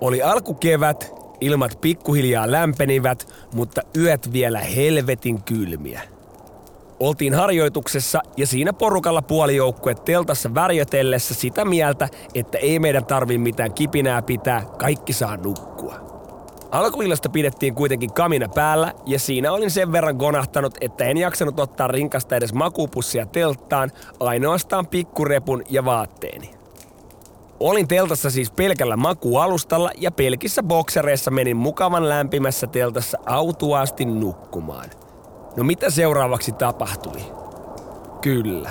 Oli alkukevät, ilmat pikkuhiljaa lämpenivät, mutta yöt vielä helvetin kylmiä. Oltiin harjoituksessa ja siinä porukalla puolijoukkue teltassa värjötellessä sitä mieltä, että ei meidän tarvi mitään kipinää pitää, kaikki saa nukkua. Alkuillasta pidettiin kuitenkin kamina päällä ja siinä olin sen verran gonahtanut, että en jaksanut ottaa rinkasta edes makupussia telttaan, ainoastaan pikkurepun ja vaatteeni. Olin teltassa siis pelkällä makualustalla ja pelkissä boksereissa menin mukavan lämpimässä teltassa autuaasti nukkumaan. No mitä seuraavaksi tapahtui? Kyllä.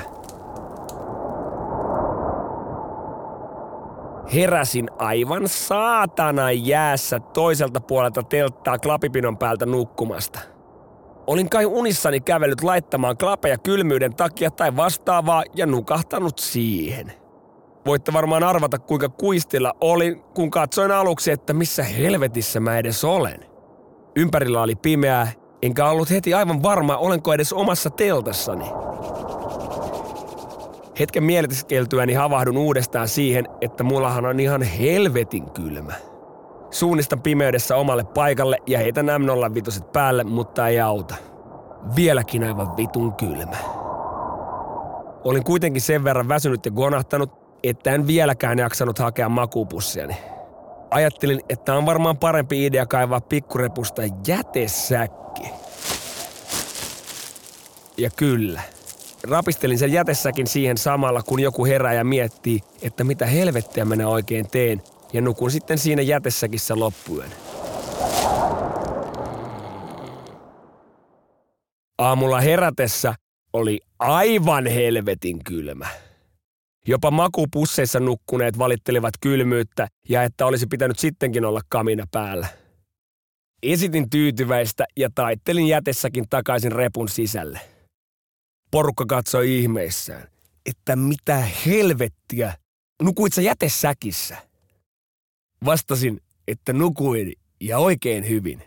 Heräsin aivan saatana jäässä toiselta puolelta telttaa klapipinon päältä nukkumasta. Olin kai unissani kävellyt laittamaan klapeja kylmyyden takia tai vastaavaa ja nukahtanut siihen. Voitte varmaan arvata, kuinka kuistilla olin, kun katsoin aluksi, että missä helvetissä mä edes olen. Ympärillä oli pimeää, enkä ollut heti aivan varma, olenko edes omassa teltassani. Hetken mieletiskeltyäni havahdun uudestaan siihen, että mullahan on ihan helvetin kylmä. Suunnistan pimeydessä omalle paikalle ja heitän M05 päälle, mutta ei auta. Vieläkin aivan vitun kylmä. Olin kuitenkin sen verran väsynyt ja gonahtanut, että en vieläkään jaksanut hakea makupussiani. Ajattelin, että on varmaan parempi idea kaivaa pikkurepusta jätesäkki. Ja kyllä. Rapistelin sen jätesäkin siihen samalla, kun joku herää ja miettii, että mitä helvettiä minä oikein teen, ja nukun sitten siinä jätesäkissä loppuen. Aamulla herätessä oli aivan helvetin kylmä. Jopa makupusseissa nukkuneet valittelivat kylmyyttä ja että olisi pitänyt sittenkin olla kamina päällä. Esitin tyytyväistä ja taittelin jätessäkin takaisin repun sisälle. Porukka katsoi ihmeissään, että mitä helvettiä, nukuit sä jätesäkissä? Vastasin, että nukuin ja oikein hyvin.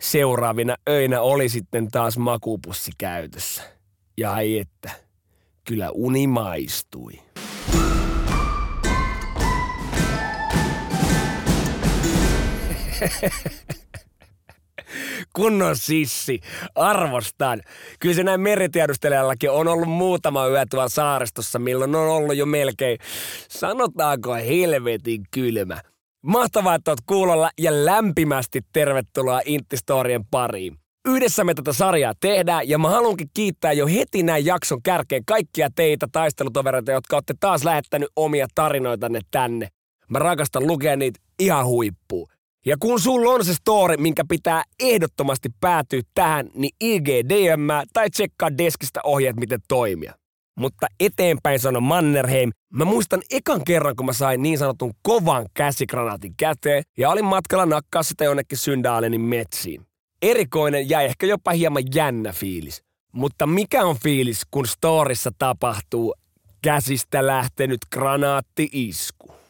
Seuraavina öinä oli sitten taas makupussi käytössä. Ja ei että, kyllä uni maistui. Kunnon sissi, arvostan. Kyllä se näin meritiedustelijallakin on ollut muutama yö tuolla saaristossa, milloin on ollut jo melkein, sanotaanko helvetin kylmä. Mahtavaa, että oot kuulolla ja lämpimästi tervetuloa Intistorien pariin. Yhdessä me tätä sarjaa tehdään ja mä haluankin kiittää jo heti näin jakson kärkeen kaikkia teitä taistelutovereita, jotka olette taas lähettänyt omia tarinoitanne tänne. Mä rakastan lukea niitä ihan huippuun. Ja kun sulla on se story, minkä pitää ehdottomasti päätyä tähän, niin IGDM tai tsekkaa deskistä ohjeet, miten toimia. Mutta eteenpäin sano Mannerheim. Mä muistan ekan kerran, kun mä sain niin sanotun kovan käsikranaatin käteen ja olin matkalla nakkaa sitä jonnekin Syndaalenin metsiin. Erikoinen ja ehkä jopa hieman jännä fiilis. Mutta mikä on fiilis, kun storissa tapahtuu käsistä lähtenyt granaatti-isku?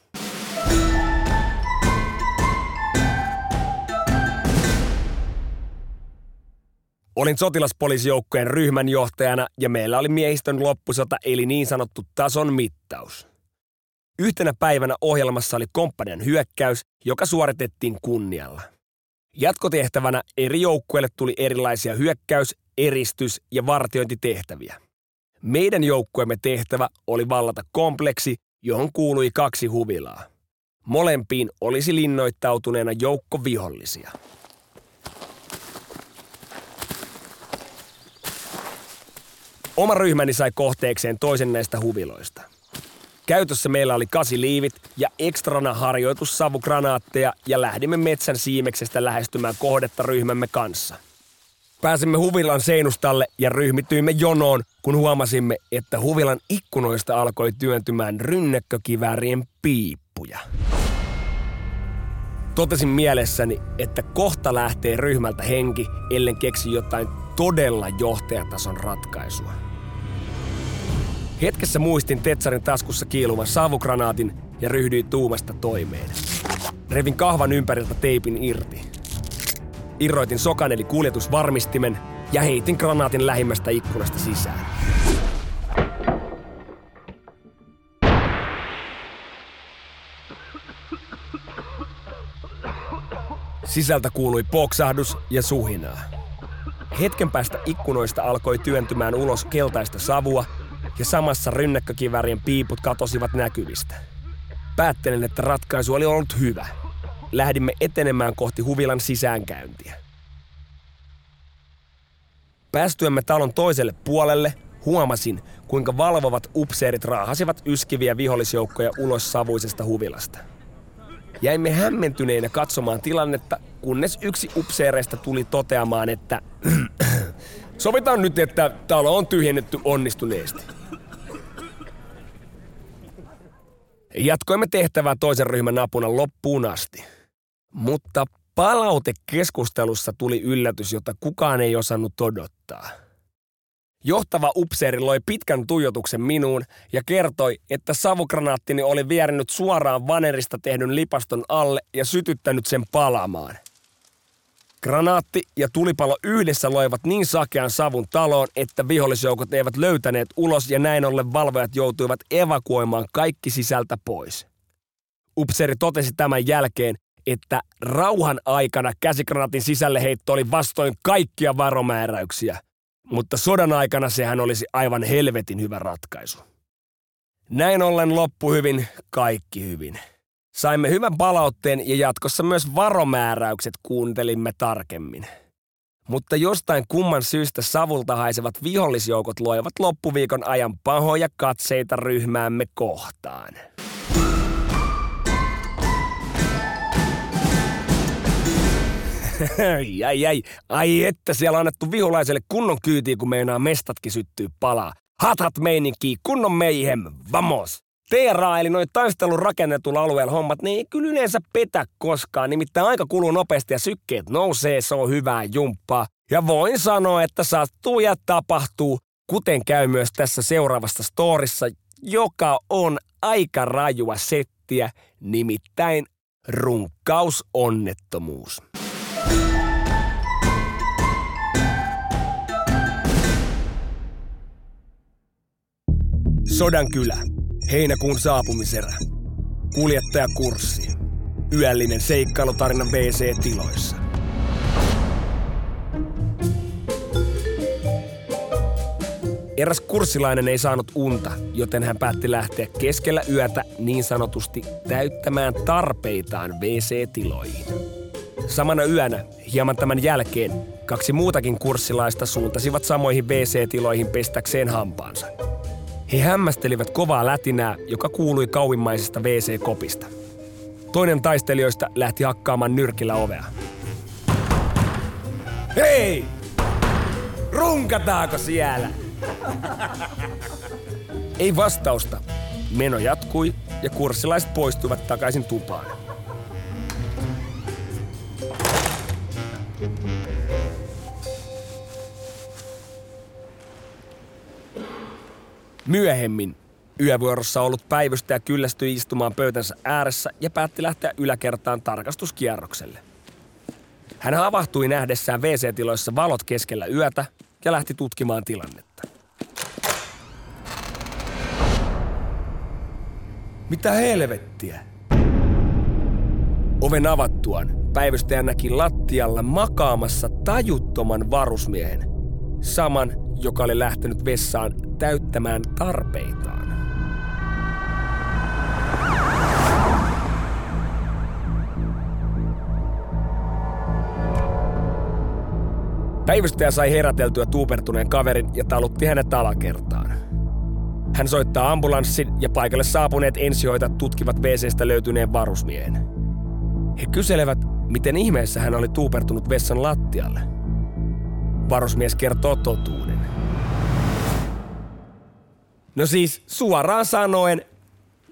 Olin sotilaspoliisijoukkojen ryhmänjohtajana ja meillä oli miehistön loppusota eli niin sanottu tason mittaus. Yhtenä päivänä ohjelmassa oli komppanian hyökkäys, joka suoritettiin kunnialla. Jatkotehtävänä eri joukkueille tuli erilaisia hyökkäys, eristys ja vartiointitehtäviä. Meidän joukkueemme tehtävä oli vallata kompleksi, johon kuului kaksi huvilaa. Molempiin olisi linnoittautuneena joukko vihollisia. Oma ryhmäni sai kohteekseen toisen näistä huviloista. Käytössä meillä oli kasiliivit ja ekstrana harjoitussavukranaatteja ja lähdimme metsän siimeksestä lähestymään kohdetta ryhmämme kanssa. Pääsimme huvilan seinustalle ja ryhmittyimme jonoon, kun huomasimme, että huvilan ikkunoista alkoi työntymään rynnäkkökiväärien piippuja. Totesin mielessäni, että kohta lähtee ryhmältä henki, ellen keksi jotain todella johtajatason ratkaisua. Hetkessä muistin Tetsarin taskussa kiiluvan savukranaatin ja ryhdyin tuumasta toimeen. Revin kahvan ympäriltä teipin irti. Irroitin sokan eli kuljetusvarmistimen ja heitin granaatin lähimmästä ikkunasta sisään. Sisältä kuului poksahdus ja suhinaa. Hetken päästä ikkunoista alkoi työntymään ulos keltaista savua ja samassa rynnäkkökivärien piiput katosivat näkyvistä. Päättelen, että ratkaisu oli ollut hyvä. Lähdimme etenemään kohti huvilan sisäänkäyntiä. Päästyämme talon toiselle puolelle huomasin, kuinka valvovat upseerit raahasivat yskiviä vihollisjoukkoja ulos savuisesta huvilasta. Jäimme hämmentyneinä katsomaan tilannetta, kunnes yksi upseereista tuli toteamaan, että sovitaan nyt, että talo on tyhjennetty onnistuneesti. Jatkoimme tehtävää toisen ryhmän apuna loppuun asti. Mutta palautekeskustelussa tuli yllätys, jota kukaan ei osannut odottaa. Johtava upseeri loi pitkän tuijotuksen minuun ja kertoi, että savugranaattini oli vierinyt suoraan vanerista tehdyn lipaston alle ja sytyttänyt sen palamaan. Granaatti ja tulipalo yhdessä loivat niin sakean savun taloon, että vihollisjoukot eivät löytäneet ulos ja näin ollen valvojat joutuivat evakuoimaan kaikki sisältä pois. Upseeri totesi tämän jälkeen, että rauhan aikana käsikranaatin sisälle heitto oli vastoin kaikkia varomääräyksiä, mutta sodan aikana sehän olisi aivan helvetin hyvä ratkaisu. Näin ollen loppu hyvin, kaikki hyvin. Saimme hyvän palautteen ja jatkossa myös varomääräykset kuuntelimme tarkemmin. Mutta jostain kumman syystä savulta haisevat vihollisjoukot loivat loppuviikon ajan pahoja katseita ryhmäämme kohtaan. jäi, jäi. Ai että siellä on annettu vihulaiselle kunnon kyytiin, kun meinaa mestatkin syttyy palaa. Hatat meininki, kunnon meihem, vamos! TRA eli noin taistelun rakennetulla alueella hommat, niin ei kyllä yleensä petä koskaan. Nimittäin aika kuluu nopeasti ja sykkeet nousee, se on hyvää jumppaa. Ja voin sanoa, että sattuu ja tapahtuu, kuten käy myös tässä seuraavassa storissa, joka on aika rajua settiä, nimittäin runkkausonnettomuus. Sodankylä. Heinäkuun saapumiserä. Kuljettajakurssi. Yöllinen seikkailutarina WC-tiloissa. Eräs kurssilainen ei saanut unta, joten hän päätti lähteä keskellä yötä niin sanotusti täyttämään tarpeitaan WC-tiloihin. Samana yönä, hieman tämän jälkeen, kaksi muutakin kurssilaista suuntasivat samoihin WC-tiloihin pestäkseen hampaansa. He hämmästelivät kovaa lätinää, joka kuului kauimmaisesta WC-kopista. Toinen taistelijoista lähti hakkaamaan nyrkillä ovea. Hei! Runkataako siellä? Ei vastausta. Meno jatkui ja kurssilaiset poistuivat takaisin tupaan. Myöhemmin yövuorossa ollut päivystäjä kyllästyi istumaan pöytänsä ääressä ja päätti lähteä yläkertaan tarkastuskierrokselle. Hän havahtui nähdessään WC-tiloissa valot keskellä yötä ja lähti tutkimaan tilannetta. Mitä helvettiä? Oven avattuaan päivystäjä näki lattialla makaamassa tajuttoman varusmiehen. Saman, joka oli lähtenyt vessaan täyttämään tarpeitaan. Päivystäjä sai heräteltyä tuupertuneen kaverin ja talutti hänet alakertaan. Hän soittaa ambulanssin ja paikalle saapuneet ensihoitajat tutkivat WCstä löytyneen varusmiehen. He kyselevät, miten ihmeessä hän oli tuupertunut vessan lattialle – Varusmies kertoo totuuden. No siis suoraan sanoen,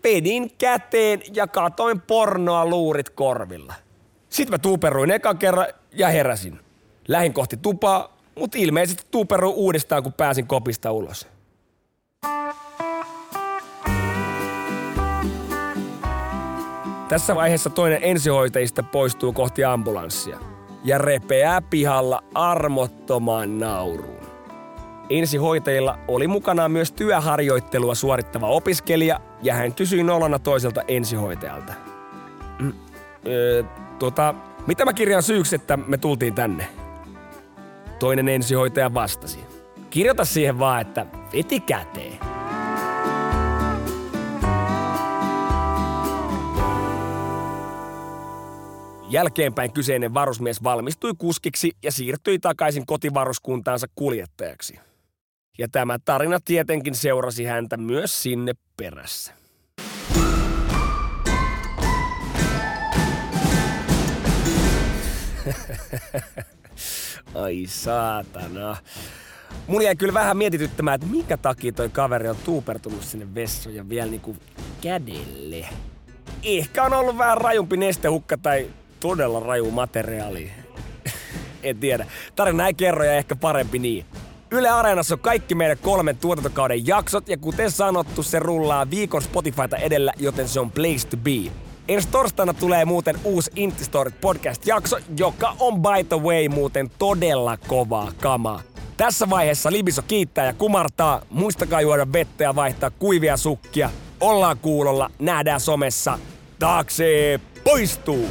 vedin käteen ja katoin pornoa luurit korvilla. Sitten mä tuuperuin eka kerran ja heräsin. Lähin kohti tupaa, mutta ilmeisesti tuuperuin uudestaan, kun pääsin kopista ulos. Tässä vaiheessa toinen ensihoitajista poistuu kohti ambulanssia ja repeää pihalla armottomaan nauruun. Ensihoitajilla oli mukanaan myös työharjoittelua suorittava opiskelija ja hän kysyi nolona toiselta ensihoitajalta. Mm, tota, mitä mä kirjan syyksi, että me tultiin tänne? Toinen ensihoitaja vastasi. Kirjoita siihen vaan, että veti käteen. Jälkeenpäin kyseinen varusmies valmistui kuskiksi ja siirtyi takaisin kotivaruskuntaansa kuljettajaksi. Ja tämä tarina tietenkin seurasi häntä myös sinne perässä. Ai saatana. Mun jäi kyllä vähän mietityttämään, että minkä takia toi kaveri on tuupertunut sinne vessoon ja vielä niinku kädelle. Ehkä on ollut vähän rajumpi nestehukka tai todella raju materiaali. en tiedä. Tarina ei kerro ja ehkä parempi niin. Yle Areenassa on kaikki meidän kolmen tuotantokauden jaksot ja kuten sanottu, se rullaa viikon Spotifyta edellä, joten se on place to be. Ensi torstaina tulee muuten uusi Intistorit podcast-jakso, joka on by the way muuten todella kovaa kamaa. Tässä vaiheessa Libiso kiittää ja kumartaa. Muistakaa juoda vettä ja vaihtaa kuivia sukkia. Ollaan kuulolla, nähdään somessa. Taakse poistuu!